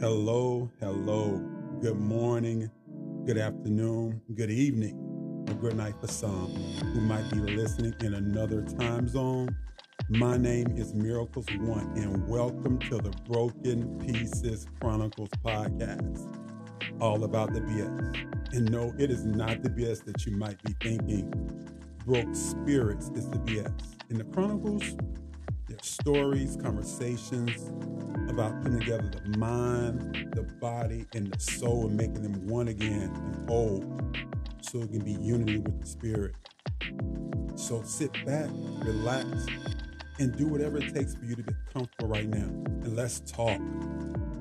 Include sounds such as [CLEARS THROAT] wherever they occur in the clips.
Hello, hello. Good morning, good afternoon, good evening, or good night for some who might be listening in another time zone. My name is Miracles One, and welcome to the Broken Pieces Chronicles podcast, all about the BS. And no, it is not the BS that you might be thinking. Broke spirits is the BS. In the Chronicles, there's stories, conversations about putting together the mind, the body, and the soul and making them one again and whole so it can be unity with the spirit. So sit back, relax, and do whatever it takes for you to get comfortable right now. And let's talk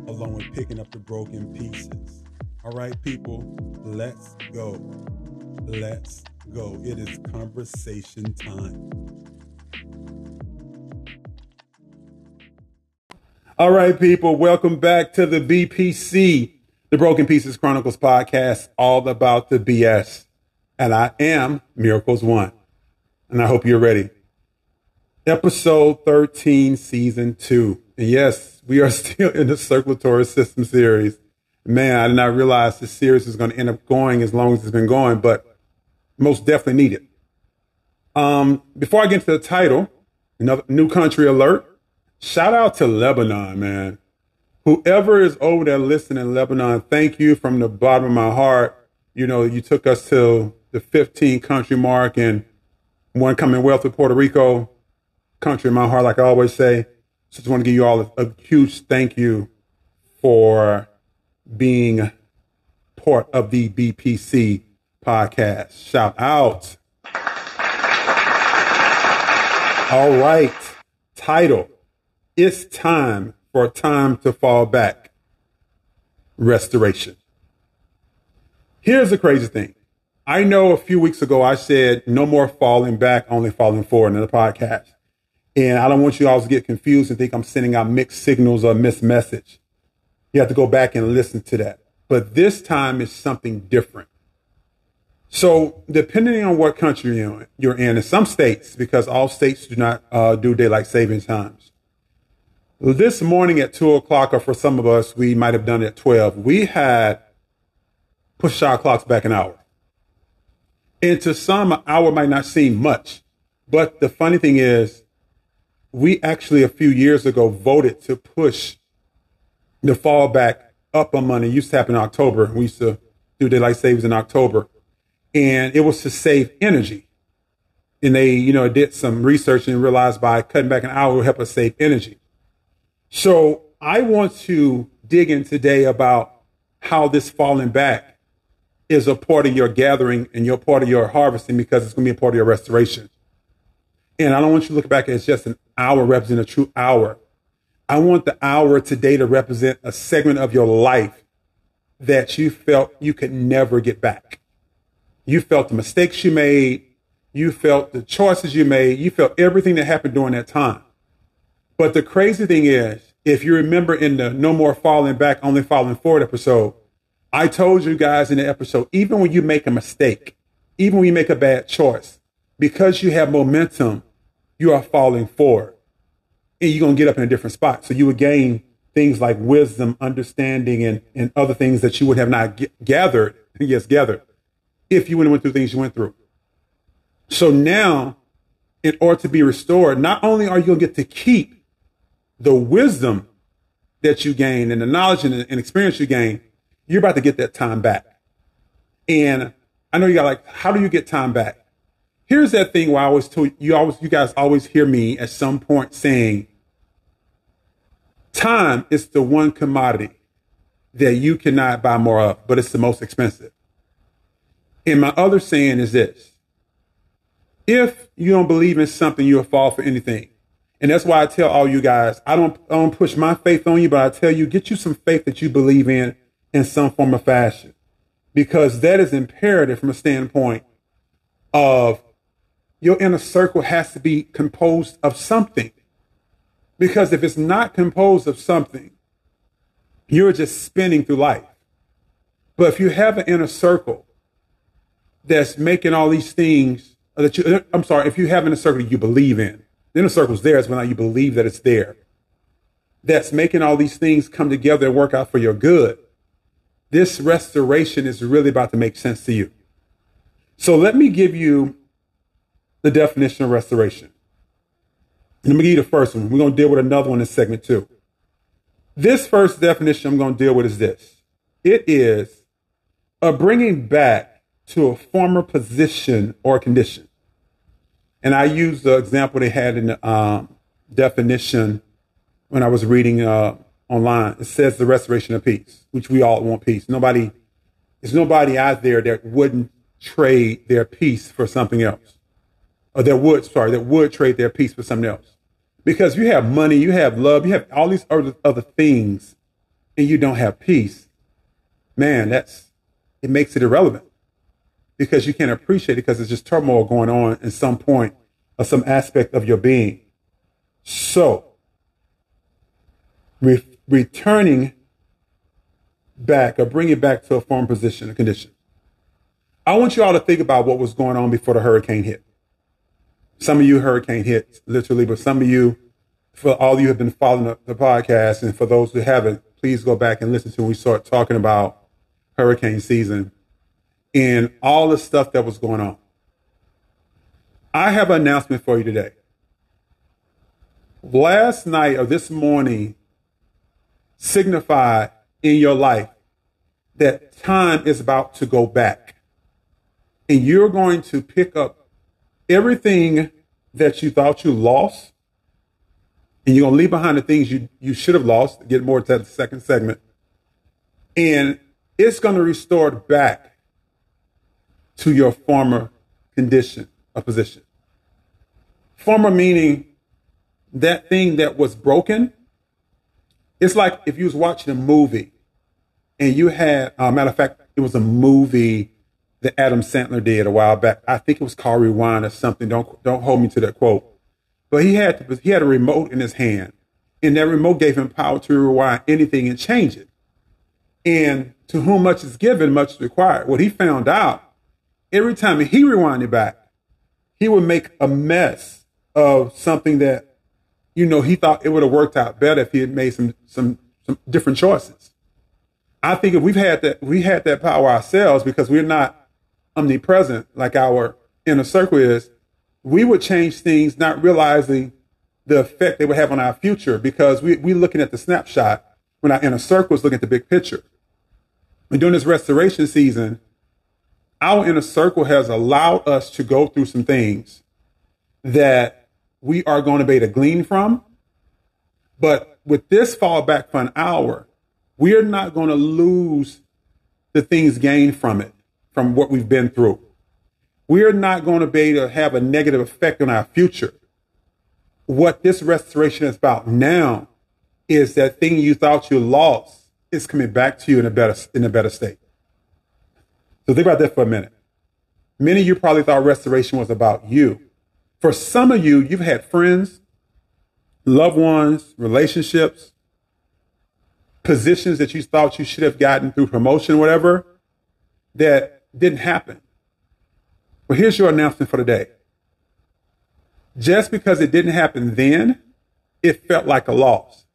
along with picking up the broken pieces. All right, people, let's go. Let's go. It is conversation time. All right, people, welcome back to the BPC, the Broken Pieces Chronicles podcast, all about the BS. And I am Miracles One. And I hope you're ready. Episode 13, season two. And yes, we are [LAUGHS] still in the circulatory system series. Man, I did not realize this series is going to end up going as long as it's been going, but most definitely needed. Um, before I get into the title, another new country alert. Shout out to Lebanon, man. Whoever is over there listening in Lebanon, thank you from the bottom of my heart. You know, you took us to the 15 country mark and one Commonwealth of Puerto Rico, country in my heart, like I always say. So just want to give you all a, a huge thank you for being part of the BPC podcast. Shout out. All right. Title. It's time for time to fall back. Restoration. Here's the crazy thing. I know a few weeks ago I said no more falling back, only falling forward in the podcast. And I don't want you all to get confused and think I'm sending out mixed signals or missed message. You have to go back and listen to that. But this time is something different. So depending on what country you're in, in some states, because all states do not uh, do daylight savings times. This morning at two o'clock, or for some of us, we might have done it at 12, we had pushed our clocks back an hour. And to some, an hour might not seem much. But the funny thing is, we actually a few years ago voted to push the fall back up on money. It used to happen in October. We used to do daylight savings in October and it was to save energy. And they, you know, did some research and realized by cutting back an hour would help us save energy. So I want to dig in today about how this falling back is a part of your gathering and your part of your harvesting because it's going to be a part of your restoration. And I don't want you to look back as just an hour represent a true hour. I want the hour today to represent a segment of your life that you felt you could never get back. You felt the mistakes you made. You felt the choices you made. You felt everything that happened during that time. But the crazy thing is, if you remember in the No More Falling Back, Only Falling Forward episode, I told you guys in the episode, even when you make a mistake, even when you make a bad choice, because you have momentum, you are falling forward and you're going to get up in a different spot. So you would gain things like wisdom, understanding, and, and other things that you would have not g- gathered. [LAUGHS] Yes, gathered if you wouldn't went through things you went through. So now, in order to be restored, not only are you going to get to keep the wisdom that you gain and the knowledge and, and experience you gain, you're about to get that time back. And I know you got like, how do you get time back? Here's that thing where I always told you always, you guys always hear me at some point saying, time is the one commodity that you cannot buy more of, but it's the most expensive. And my other saying is this if you don't believe in something, you'll fall for anything. And that's why I tell all you guys, I don't, I don't push my faith on you, but I tell you, get you some faith that you believe in in some form of fashion, because that is imperative from a standpoint of your inner circle has to be composed of something. Because if it's not composed of something, you're just spinning through life. But if you have an inner circle that's making all these things that you, I'm sorry, if you have an inner circle you believe in, the inner circle's there is when you believe that it's there. that's making all these things come together and work out for your good, this restoration is really about to make sense to you. So let me give you the definition of restoration. Let me give you the first one. We're going to deal with another one in segment two. This first definition I'm going to deal with is this it is a bringing back to a former position or condition. And I use the example they had in the um, definition when I was reading uh, online. It says the restoration of peace, which we all want peace. Nobody, there's nobody out there that wouldn't trade their peace for something else, or that would, sorry, that would trade their peace for something else. Because you have money, you have love, you have all these other, other things, and you don't have peace. Man, that's, it makes it irrelevant because you can't appreciate it because it's just turmoil going on in some point or some aspect of your being. So, re- returning back or bringing back to a former position, a condition. I want you all to think about what was going on before the hurricane hit. Some of you hurricane hit literally, but some of you, for all you have been following the, the podcast, and for those who haven't, please go back and listen to when we start talking about hurricane season and all the stuff that was going on. I have an announcement for you today. Last night or this morning signified in your life that time is about to go back. And you're going to pick up everything that you thought you lost. And you're going to leave behind the things you, you should have lost, get more to that second segment. And it's going to restore back to your former condition or position. Former meaning that thing that was broken. It's like if you was watching a movie and you had, uh, matter of fact, it was a movie that Adam Sandler did a while back. I think it was called Rewind or something. Don't don't hold me to that quote. But he had to, he had a remote in his hand, and that remote gave him power to rewind anything and change it. And to whom much is given, much is required. What he found out, every time he rewinded back, he would make a mess of something that, you know, he thought it would have worked out better if he had made some some some different choices. I think if we've had that, we had that power ourselves because we're not omnipresent like our inner circle is. We would change things, not realizing the effect they would have on our future because we we're looking at the snapshot when our inner circle is looking at the big picture. And during this restoration season, our inner circle has allowed us to go through some things that we are going to be able to glean from. But with this fall back for an hour, we are not going to lose the things gained from it, from what we've been through. We are not going to be able to have a negative effect on our future. What this restoration is about now is that thing you thought you lost is coming back to you in a better in a better state. So think about that for a minute. Many of you probably thought restoration was about you. For some of you, you've had friends, loved ones, relationships, positions that you thought you should have gotten through promotion, whatever, that didn't happen. Well, here's your announcement for today. Just because it didn't happen then, it felt like a loss.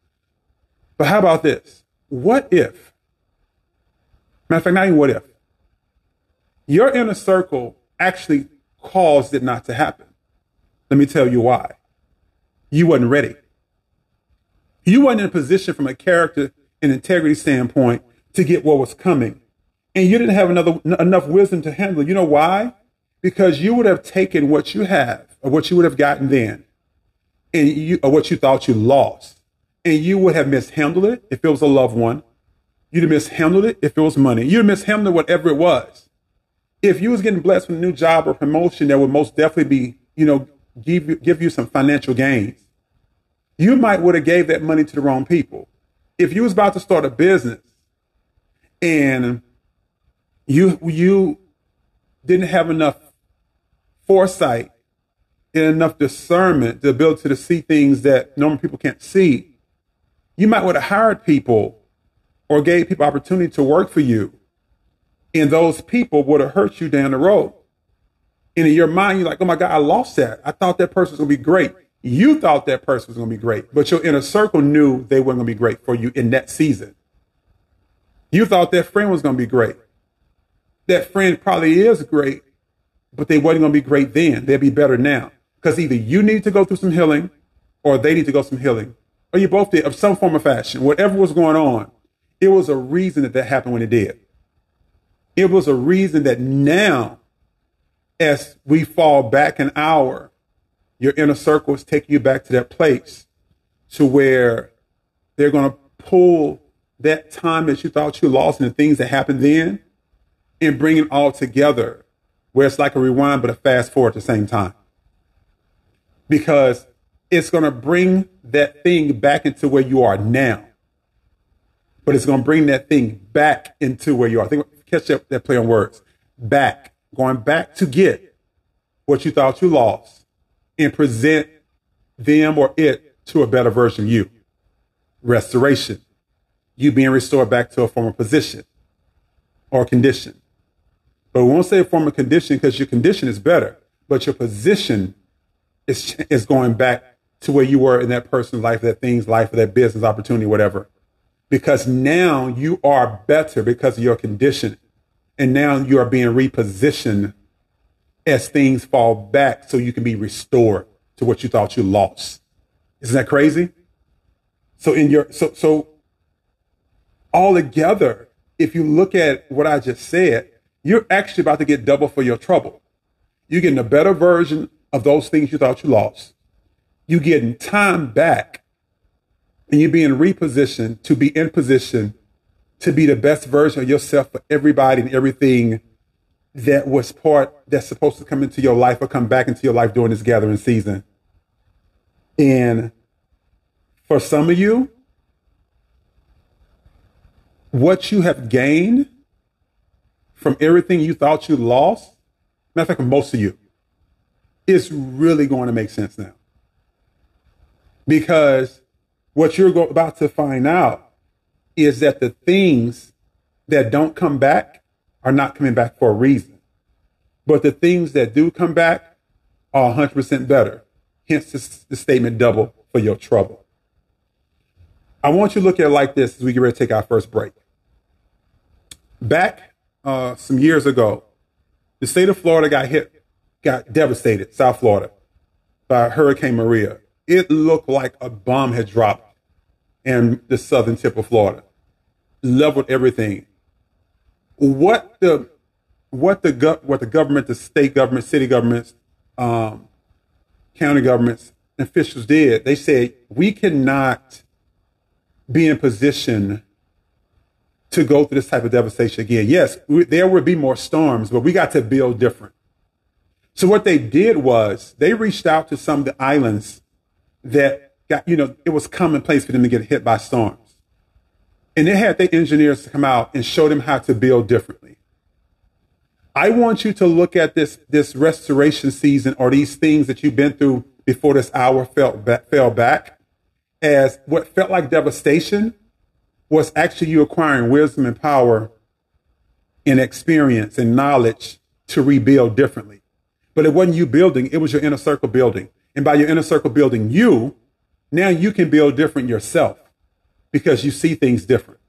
But how about this? What if? Matter of fact, not even what if. Your inner circle actually caused it not to happen. Let me tell you why. You wasn't ready. You weren't in a position from a character and integrity standpoint to get what was coming. And you didn't have another, enough wisdom to handle it. You know why? Because you would have taken what you have or what you would have gotten then and you, or what you thought you lost and you would have mishandled it if it was a loved one. You'd have mishandled it if it was money. You'd have mishandled whatever it was. If you was getting blessed with a new job or promotion that would most definitely be, you know, give you, give you some financial gains, you might would have gave that money to the wrong people. If you was about to start a business and you you didn't have enough foresight and enough discernment, the ability to see things that normal people can't see, you might would have hired people or gave people opportunity to work for you. And those people would have hurt you down the road. And in your mind, you're like, oh my God, I lost that. I thought that person was going to be great. You thought that person was going to be great, but your inner circle knew they weren't going to be great for you in that season. You thought that friend was going to be great. That friend probably is great, but they wasn't going to be great then. They'll be better now. Because either you need to go through some healing or they need to go some healing, or you both did of some form of fashion. Whatever was going on, it was a reason that that happened when it did. It was a reason that now, as we fall back an hour, your inner circle is taking you back to that place to where they're going to pull that time that you thought you lost and the things that happened then and bring it all together where it's like a rewind but a fast forward at the same time. Because it's going to bring that thing back into where you are now. But it's going to bring that thing back into where you are. Think catch that, that play on words. Back, going back to get what you thought you lost and present them or it to a better version of you. Restoration, you being restored back to a former position or condition. But we won't say a former condition because your condition is better, but your position is, is going back to where you were in that person's life, that thing's life, or that business opportunity, whatever. Because now you are better because of your condition. And now you are being repositioned as things fall back so you can be restored to what you thought you lost. Isn't that crazy? So in your, so, so all together, if you look at what I just said, you're actually about to get double for your trouble. You're getting a better version of those things you thought you lost You're getting time back and you're being repositioned to be in position to be the best version of yourself for everybody and everything that was part that's supposed to come into your life or come back into your life during this gathering season. And for some of you, what you have gained from everything you thought you lost, matter of fact, most of you, is really going to make sense now. Because what you're about to find out is that the things that don't come back are not coming back for a reason. But the things that do come back are 100% better. Hence the, the statement double for your trouble. I want you to look at it like this as we get ready to take our first break. Back uh, some years ago, the state of Florida got hit, got devastated, South Florida, by Hurricane Maria it looked like a bomb had dropped in the southern tip of Florida, leveled everything. What the what the what the government, the state government, city governments, um, county governments, officials did, they said we cannot be in position to go through this type of devastation again. Yes, we, there would be more storms, but we got to build different. So what they did was they reached out to some of the islands that got, you know, it was commonplace for them to get hit by storms. And they had their engineers to come out and show them how to build differently. I want you to look at this, this restoration season or these things that you've been through before this hour back, fell back as what felt like devastation was actually you acquiring wisdom and power and experience and knowledge to rebuild differently. But it wasn't you building, it was your inner circle building. And by your inner circle building you, now you can build different yourself because you see things different.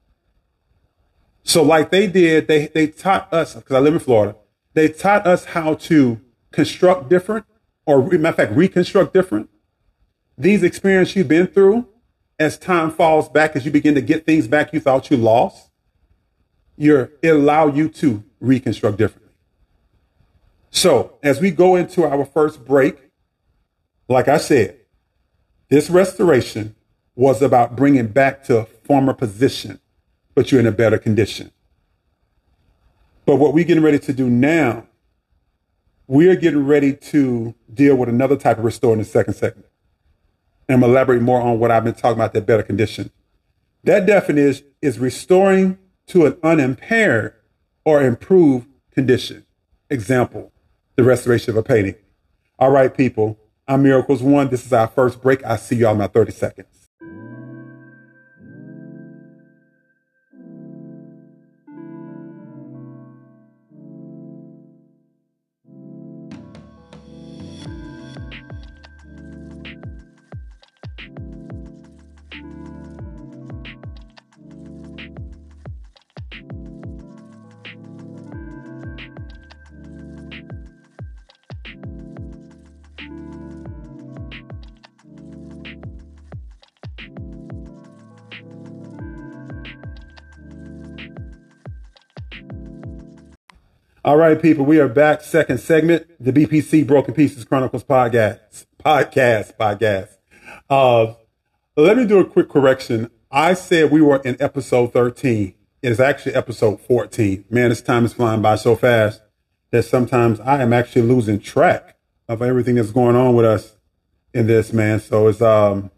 So like they did, they, they taught us, because I live in Florida, they taught us how to construct different or matter of fact, reconstruct different. These experiences you've been through, as time falls back, as you begin to get things back you thought you lost, you're, it allow you to reconstruct differently. So as we go into our first break, like I said, this restoration was about bringing back to former position, but you're in a better condition. But what we're getting ready to do now, we're getting ready to deal with another type of restore in the second segment. And I'm elaborate more on what I've been talking about, that better condition. That definition is restoring to an unimpaired or improved condition. Example, the restoration of a painting. All right, people, I'm Miracles One. This is our first break. I'll see you all in about 30 seconds. All right, people, we are back. Second segment, the BPC Broken Pieces Chronicles podcast, podcast, podcast. Uh, let me do a quick correction. I said we were in episode 13. It is actually episode 14. Man, this time is flying by so fast that sometimes I am actually losing track of everything that's going on with us in this, man. So it's, um,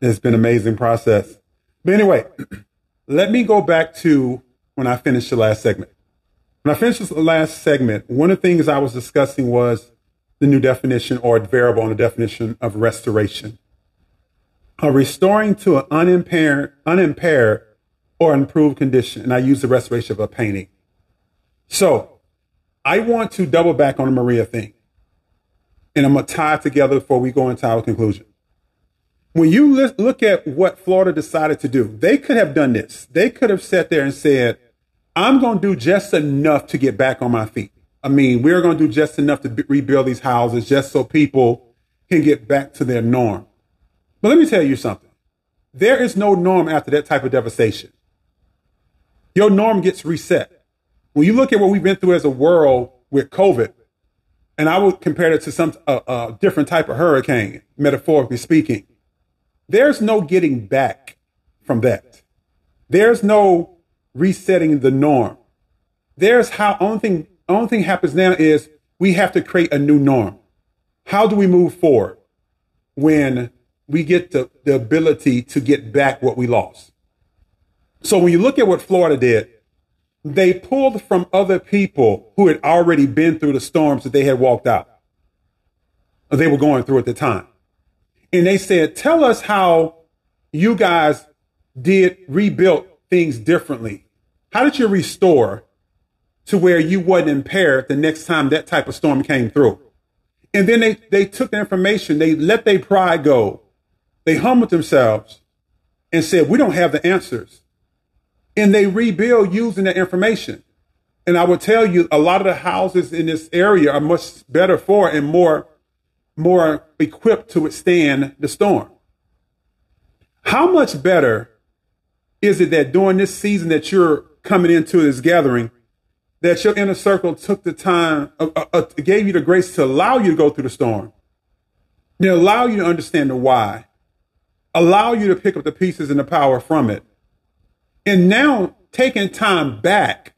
it's been an amazing process. But anyway, [CLEARS THROAT] let me go back to when I finished the last segment. When I finished the last segment, one of the things I was discussing was the new definition or variable on the definition of restoration. A restoring to an unimpaired, unimpaired or improved condition. And I use the restoration of a painting. So I want to double back on the Maria thing. And I'm going to tie it together before we go into our conclusion. When you look at what Florida decided to do, they could have done this. They could have sat there and said, I'm going to do just enough to get back on my feet. I mean, we're going to do just enough to b- rebuild these houses just so people can get back to their norm. But let me tell you something. There is no norm after that type of devastation. Your norm gets reset. When you look at what we've been through as a world with COVID, and I would compare it to some uh, uh, different type of hurricane, metaphorically speaking, there's no getting back from that. There's no resetting the norm. There's how only thing only thing happens now is we have to create a new norm. How do we move forward when we get the, the ability to get back what we lost? So when you look at what Florida did, they pulled from other people who had already been through the storms that they had walked out. They were going through at the time. And they said, tell us how you guys did rebuild things differently how did you restore to where you wasn't impaired the next time that type of storm came through? And then they, they took the information, they let their pride go. They humbled themselves and said, we don't have the answers. And they rebuild using that information. And I will tell you, a lot of the houses in this area are much better for and more, more equipped to withstand the storm. How much better is it that during this season that you're coming into this gathering that your inner circle took the time, uh, uh, uh, gave you the grace to allow you to go through the storm, to allow you to understand the why, allow you to pick up the pieces and the power from it. And now taking time back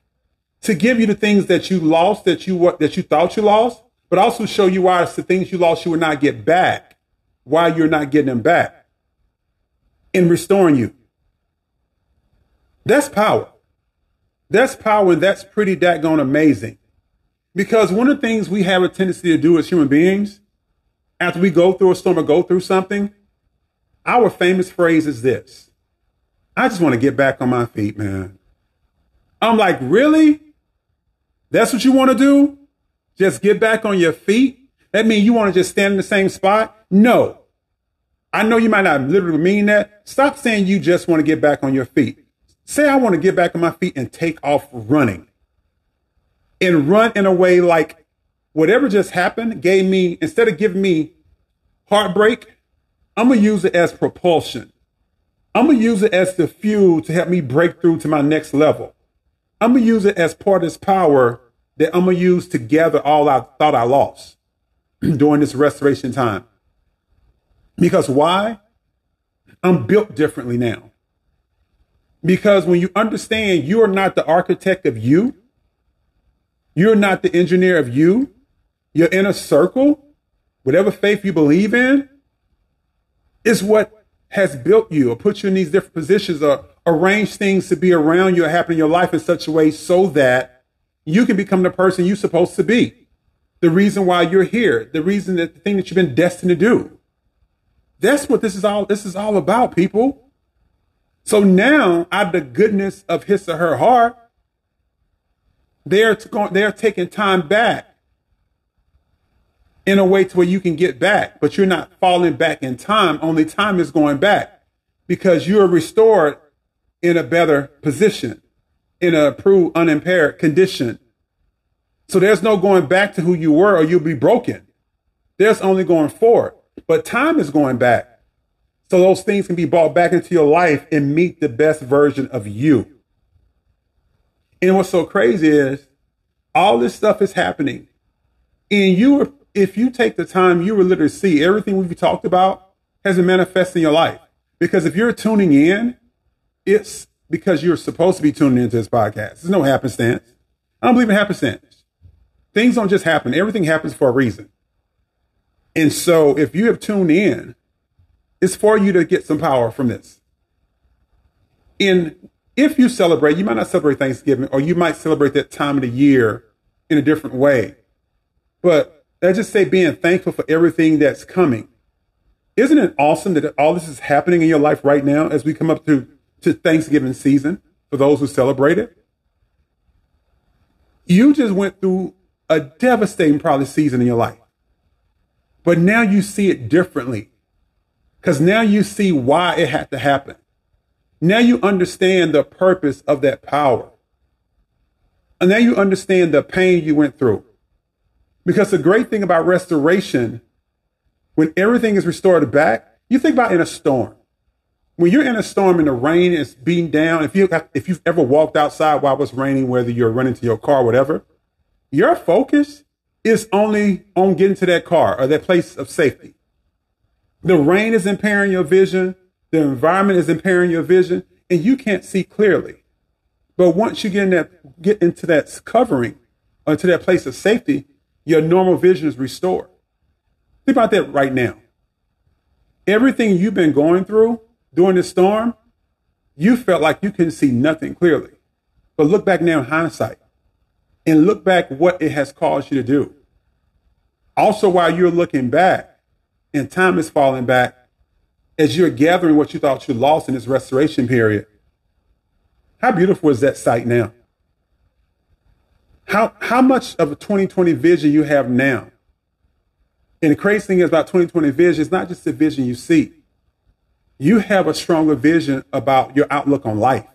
to give you the things that you lost, that you that you thought you lost, but also show you why it's the things you lost you will not get back, why you're not getting them back, in restoring you. That's power. That's power and that's pretty daggone amazing. Because one of the things we have a tendency to do as human beings, after we go through a storm or go through something, our famous phrase is this I just want to get back on my feet, man. I'm like, really? That's what you want to do? Just get back on your feet? That means you want to just stand in the same spot? No. I know you might not literally mean that. Stop saying you just want to get back on your feet. Say I want to get back on my feet and take off running and run in a way like whatever just happened gave me, instead of giving me heartbreak, I'm going to use it as propulsion. I'm going to use it as the fuel to help me break through to my next level. I'm going to use it as part of this power that I'm going to use to gather all I thought I lost [CLEARS THROAT] during this restoration time. Because why? I'm built differently now. Because when you understand you are not the architect of you, you're not the engineer of you, your inner circle, whatever faith you believe in, is what has built you or put you in these different positions or arrange things to be around you or happen in your life in such a way so that you can become the person you're supposed to be. The reason why you're here, the reason that the thing that you've been destined to do. That's what this is all this is all about, people. So now, out of the goodness of his or her heart, they're, going, they're taking time back in a way to where you can get back, but you're not falling back in time. Only time is going back because you're restored in a better position, in a improved, unimpaired condition. So there's no going back to who you were or you'll be broken. There's only going forward, but time is going back. So those things can be brought back into your life and meet the best version of you. And what's so crazy is all this stuff is happening. And you were, if you take the time, you will literally see everything we've talked about has been manifesting in your life. Because if you're tuning in, it's because you're supposed to be tuning into this podcast. There's no happenstance. I don't believe in happenstance. Things don't just happen. Everything happens for a reason. And so if you have tuned in, it's for you to get some power from this. And if you celebrate, you might not celebrate Thanksgiving or you might celebrate that time of the year in a different way. But let's just say being thankful for everything that's coming. Isn't it awesome that all this is happening in your life right now as we come up to, to Thanksgiving season for those who celebrate it? You just went through a devastating probably season in your life. But now you see it differently because now you see why it had to happen. Now you understand the purpose of that power. And now you understand the pain you went through. Because the great thing about restoration, when everything is restored back, you think about in a storm. When you're in a storm and the rain is beating down, if you if you've ever walked outside while it's raining, whether you're running to your car, whatever, your focus is only on getting to that car or that place of safety. The rain is impairing your vision. The environment is impairing your vision and you can't see clearly. But once you get in that, get into that covering or that place of safety, your normal vision is restored. Think about that right now. Everything you've been going through during the storm, you felt like you couldn't see nothing clearly. But look back now in hindsight and look back what it has caused you to do. Also, while you're looking back and time is falling back, as you're gathering what you thought you lost in this restoration period, how beautiful is that sight now? How, how much of a 2020 vision you have now? And the crazy thing is about 2020 vision, it's not just the vision you see. You have a stronger vision about your outlook on life.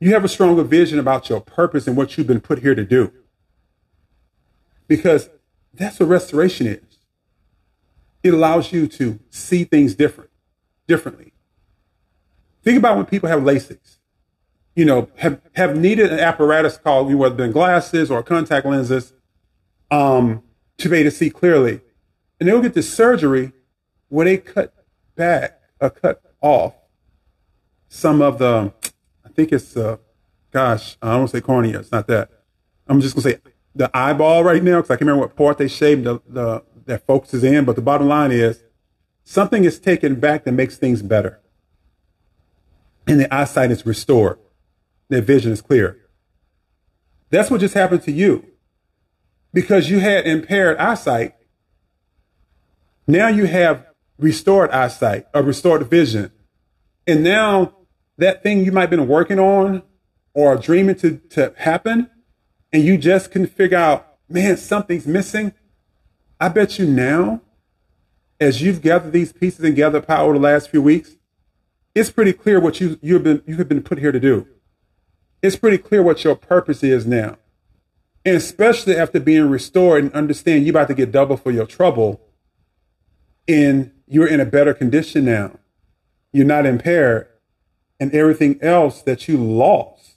You have a stronger vision about your purpose and what you've been put here to do. Because that's what restoration is. It allows you to see things different differently. Think about when people have LASIKs, you know, have, have needed an apparatus called, whether it's glasses or contact lenses, um, to be able to see clearly. And they'll get this surgery where they cut back or cut off some of the, I think it's, uh, gosh, I don't say cornea. It's not that. I'm just to say the eyeball right now because I can't remember what part they shaved the, the, that focuses in. But the bottom line is Something is taken back that makes things better. And the eyesight is restored. Their vision is clear. That's what just happened to you. Because you had impaired eyesight. Now you have restored eyesight or restored vision. And now that thing you might have been working on or dreaming to, to happen, and you just can figure out, man, something's missing. I bet you now as you've gathered these pieces and gathered power the last few weeks, it's pretty clear what you you've been you have been put here to do. It's pretty clear what your purpose is now. And especially after being restored and understand you're about to get double for your trouble, and you're in a better condition now. You're not impaired, and everything else that you lost,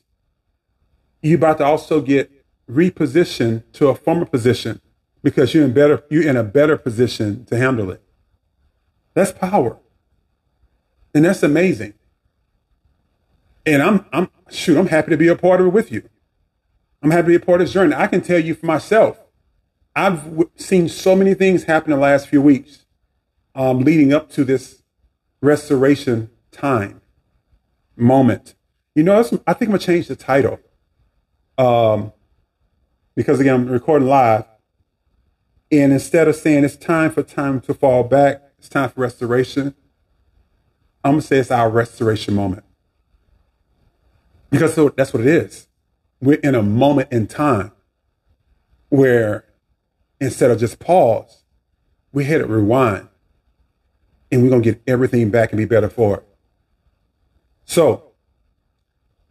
you're about to also get repositioned to a former position because you're in better you're in a better position to handle it. That's power. And that's amazing. And I'm, I'm, shoot, I'm happy to be a part of it with you. I'm happy to be a part of this journey. I can tell you for myself, I've w- seen so many things happen in the last few weeks um, leading up to this restoration time moment. You know, I think I'm to change the title um, because, again, I'm recording live. And instead of saying it's time for time to fall back, it's time for restoration. I'm going to say it's our restoration moment. Because so that's what it is. We're in a moment in time where instead of just pause, we hit it rewind and we're going to get everything back and be better for it. So,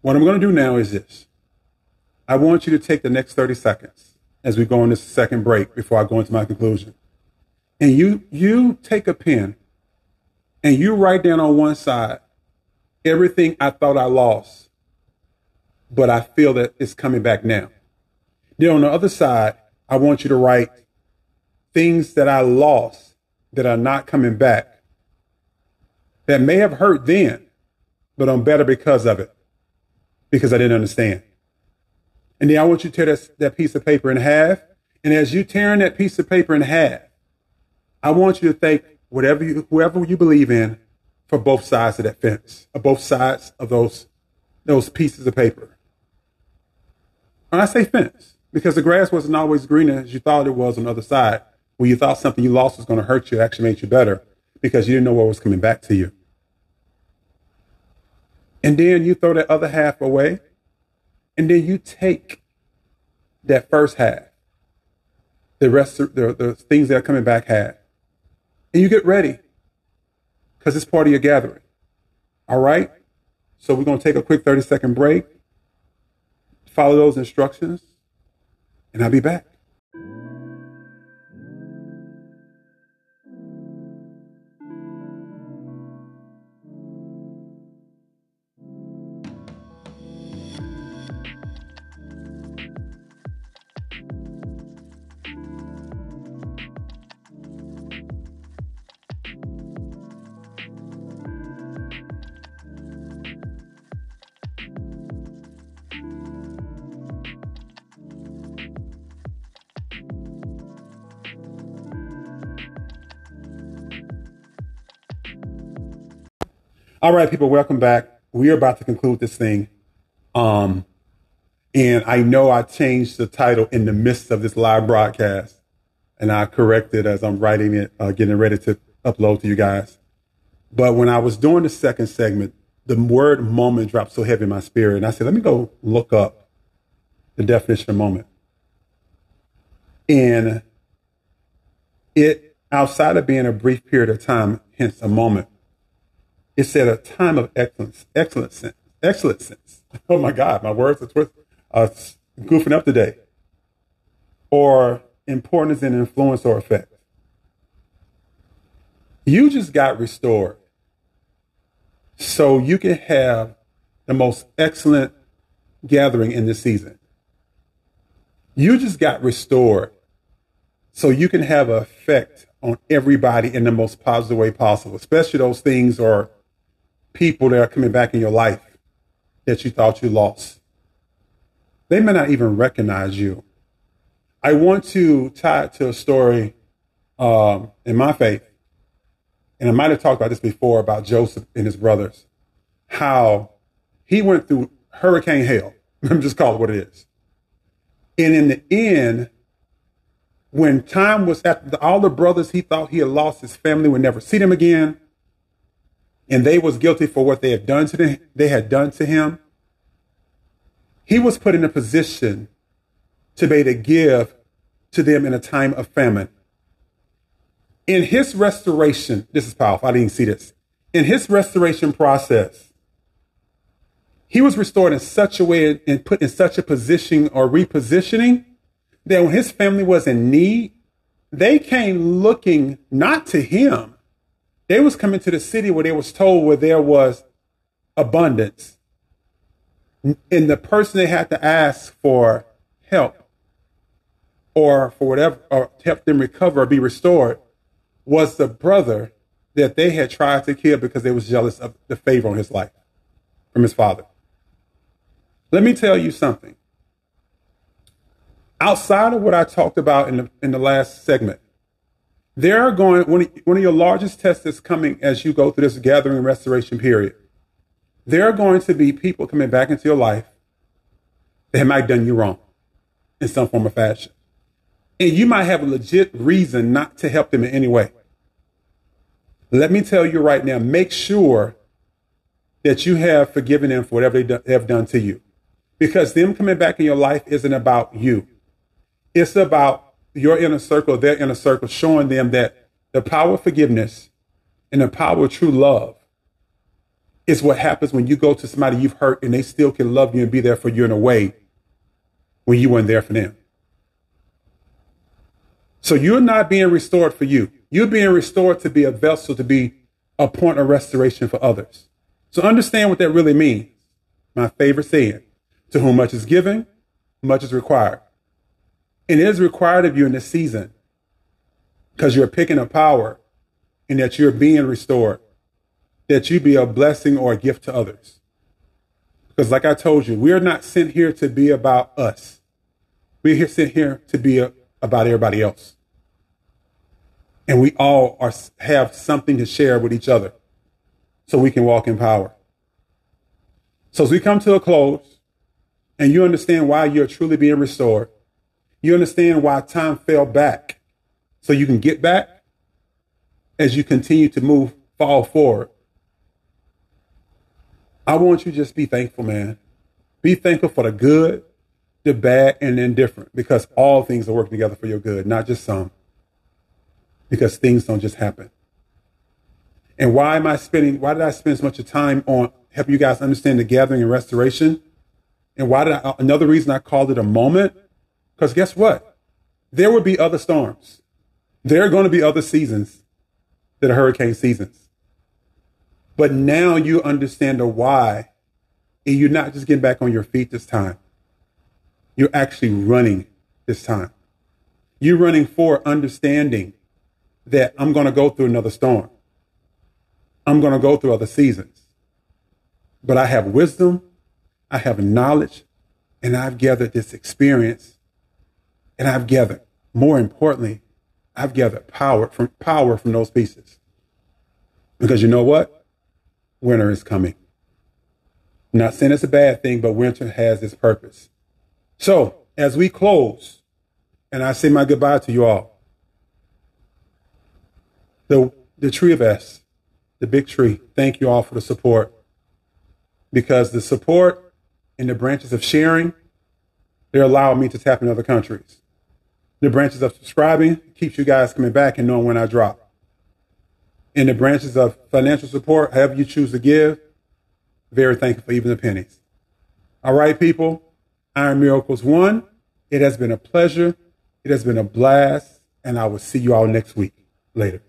what I'm going to do now is this. I want you to take the next 30 seconds as we go on this second break before I go into my conclusion and you you take a pen and you write down on one side everything I thought I lost, but I feel that it's coming back now. Then on the other side, I want you to write things that I lost that are not coming back that may have hurt then, but I'm better because of it, because I didn't understand. And then I want you to tear that, that piece of paper in half. And as you tearing that piece of paper in half, I want you to thank whatever you, whoever you believe in for both sides of that fence, or both sides of those, those pieces of paper. When I say fence, because the grass wasn't always greener as you thought it was on the other side, when you thought something you lost was going to hurt you, it actually made you better because you didn't know what was coming back to you. And then you throw that other half away, and then you take that first half, the rest of the, the things that are coming back half, and you get ready because it's part of your gathering. All right? So we're going to take a quick 30 second break, follow those instructions, and I'll be back. All right, people, welcome back. We are about to conclude this thing. Um, and I know I changed the title in the midst of this live broadcast, and I corrected as I'm writing it, uh, getting ready to upload to you guys. But when I was doing the second segment, the word moment dropped so heavy in my spirit, and I said, let me go look up the definition of moment. And it, outside of being a brief period of time, hence a moment, it said a time of excellence, excellence, excellence. [LAUGHS] Oh my God, my words are twist, uh, goofing up today. Or importance and influence or effect. You just got restored. So you can have the most excellent gathering in this season. You just got restored. So you can have an effect on everybody in the most positive way possible, especially those things are people that are coming back in your life that you thought you lost. They may not even recognize you. I want to tie it to a story um, in my faith, and I might have talked about this before about Joseph and his brothers, how he went through hurricane hell. [LAUGHS] I'm just call it what it is. And in the end, when time was at all the brothers, he thought he had lost his family, would never see them again and they was guilty for what they had done to them, they had done to him, he was put in a position to be to give to them in a time of famine. In his restoration, this is powerful. I didn't see this. In his restoration process, he was restored in such a way and put in such a position or repositioning that when his family was in need, they came looking not to him, they was coming to the city where they was told where there was abundance. And the person they had to ask for help or for whatever, or help them recover or be restored was the brother that they had tried to kill because they was jealous of the favor on his life from his father. Let me tell you something. Outside of what I talked about in the, in the last segment, there are going one of, one of your largest tests is coming as you go through this gathering restoration period. There are going to be people coming back into your life that might have done you wrong in some form or fashion. And you might have a legit reason not to help them in any way. Let me tell you right now, make sure that you have forgiven them for whatever they have done to you. Because them coming back in your life isn't about you. It's about your inner circle, their inner circle, showing them that the power of forgiveness and the power of true love is what happens when you go to somebody you've hurt and they still can love you and be there for you in a way when you weren't there for them. So you're not being restored for you. You're being restored to be a vessel, to be a point of restoration for others. So understand what that really means. My favorite saying, to whom much is given, much is required. And it is required of you in this season because you're picking up power and that you're being restored, that you be a blessing or a gift to others. Because, like I told you, we are not sent here to be about us. We're here sent here to be a, about everybody else. And we all are, have something to share with each other so we can walk in power. So, as we come to a close and you understand why you're truly being restored, you understand why time fell back so you can get back as you continue to move, fall forward. I want you just be thankful, man. Be thankful for the good, the bad, and the indifferent because all things are working together for your good, not just some. Because things don't just happen. And why am I spending, why did I spend so much of time on helping you guys understand the gathering and restoration? And why did I, another reason I called it a moment? Because guess what? There will be other storms. There are going to be other seasons that are hurricane seasons. But now you understand the why, and you're not just getting back on your feet this time. You're actually running this time. You're running for understanding that I'm going to go through another storm. I'm going to go through other seasons. But I have wisdom, I have knowledge, and I've gathered this experience. And I've gathered, more importantly, I've gathered power from power from those pieces. Because you know what? Winter is coming. I'm not saying it's a bad thing, but winter has its purpose. So as we close, and I say my goodbye to you all, the the tree of S, the big tree, thank you all for the support. Because the support and the branches of sharing, they're allowing me to tap in other countries the branches of subscribing keeps you guys coming back and knowing when I drop. In the branches of financial support, however you choose to give, very thankful for even the pennies. All right, people. Iron Miracles One. It has been a pleasure. It has been a blast. And I will see you all next week. Later.